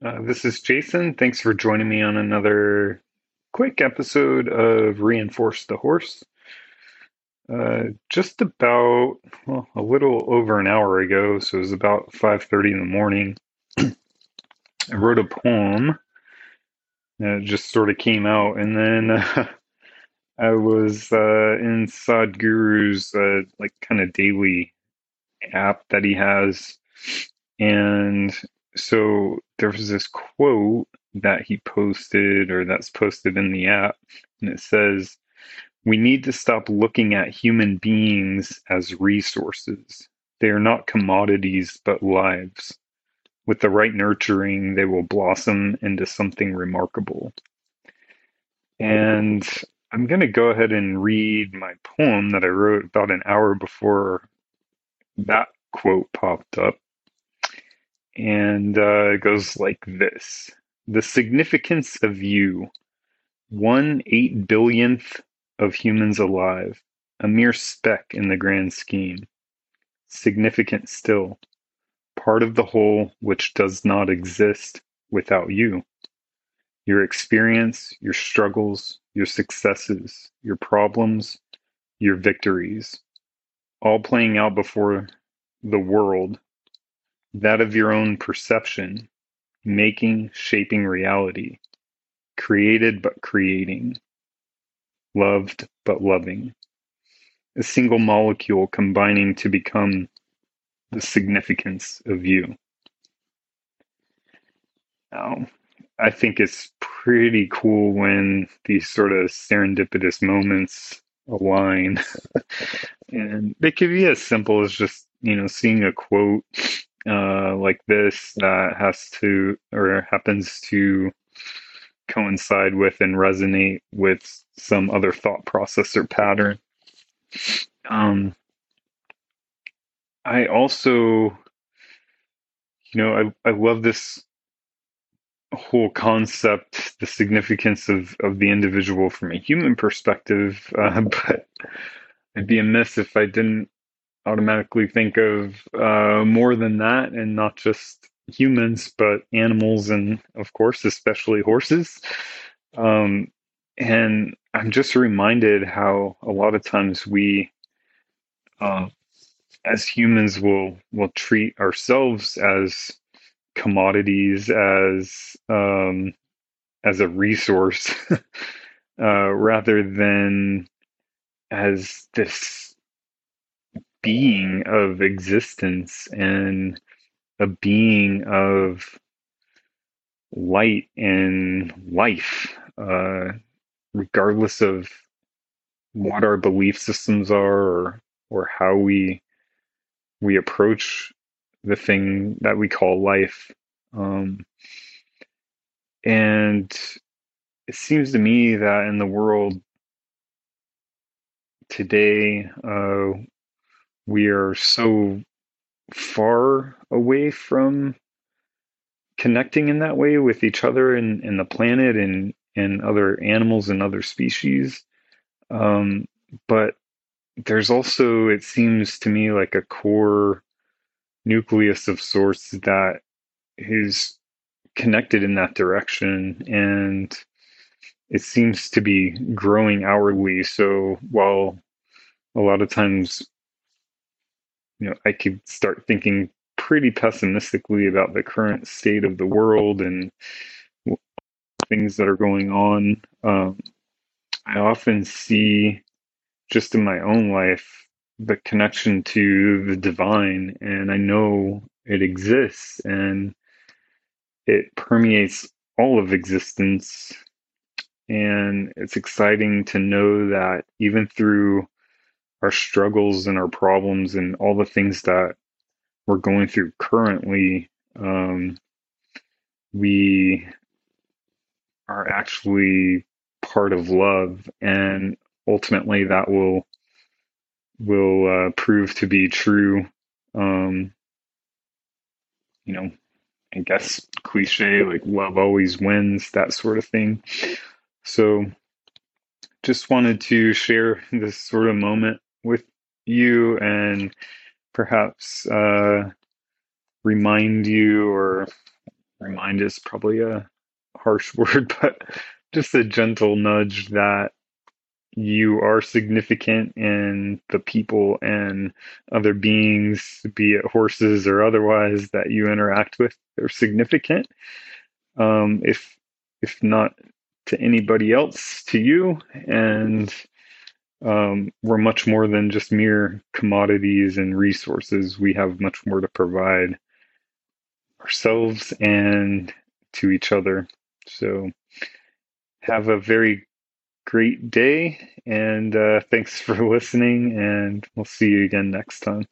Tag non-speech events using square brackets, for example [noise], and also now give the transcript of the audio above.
this is Jason. Thanks for joining me on another quick episode of Reinforce the Horse. Uh, just about well, a little over an hour ago, so it was about 5:30 in the morning. [clears throat] I wrote a poem And it just sort of came out, and then uh, [laughs] I was uh, in Sadhguru's uh, like kind of daily app that he has, and so there was this quote that he posted or that's posted in the app and it says we need to stop looking at human beings as resources. They are not commodities but lives. With the right nurturing they will blossom into something remarkable. And i'm going to go ahead and read my poem that i wrote about an hour before that quote popped up and uh, it goes like this. The significance of you, one eight billionth of humans alive, a mere speck in the grand scheme. Significant still, part of the whole which does not exist without you. Your experience, your struggles, your successes, your problems, your victories, all playing out before the world that of your own perception, making, shaping reality, created but creating, loved but loving, a single molecule combining to become the significance of you. Now, I think it's pretty cool when these sort of serendipitous moments align. [laughs] and they could be as simple as just, you know, seeing a quote uh, like this that has to or happens to coincide with and resonate with some other thought process or pattern. Um, I also, you know, I, I love this whole concept, the significance of, of the individual from a human perspective, [laughs] uh, but I'd be amiss if I didn't automatically think of uh, more than that and not just humans, but animals and, of course, especially horses. Um, and I'm just reminded how a lot of times we, uh, as humans, will will treat ourselves as commodities, as um, as a resource, [laughs] uh, rather than as this being of existence and a being of light and life, uh, regardless of what our belief systems are or, or how we we approach the thing that we call life. Um, and it seems to me that in the world today, uh, we are so far away from connecting in that way with each other and, and the planet and, and other animals and other species. Um, but there's also, it seems to me, like a core nucleus of sorts that is connected in that direction. And it seems to be growing hourly. So while a lot of times you know, I could start thinking pretty pessimistically about the current state of the world and things that are going on. Um, I often see just in my own life the connection to the divine, and I know it exists and it permeates all of existence. And it's exciting to know that even through our struggles and our problems and all the things that we're going through currently, um, we are actually part of love, and ultimately that will will uh, prove to be true. Um, you know, I guess cliche like love always wins, that sort of thing. So, just wanted to share this sort of moment with you and perhaps uh, remind you or remind is probably a harsh [laughs] word, but just a gentle nudge that you are significant and the people and other beings, be it horses or otherwise, that you interact with are significant. Um, if if not to anybody else, to you, and um, we're much more than just mere commodities and resources. We have much more to provide ourselves and to each other. So, have a very great day, and uh, thanks for [laughs] listening, and we'll see you again next time.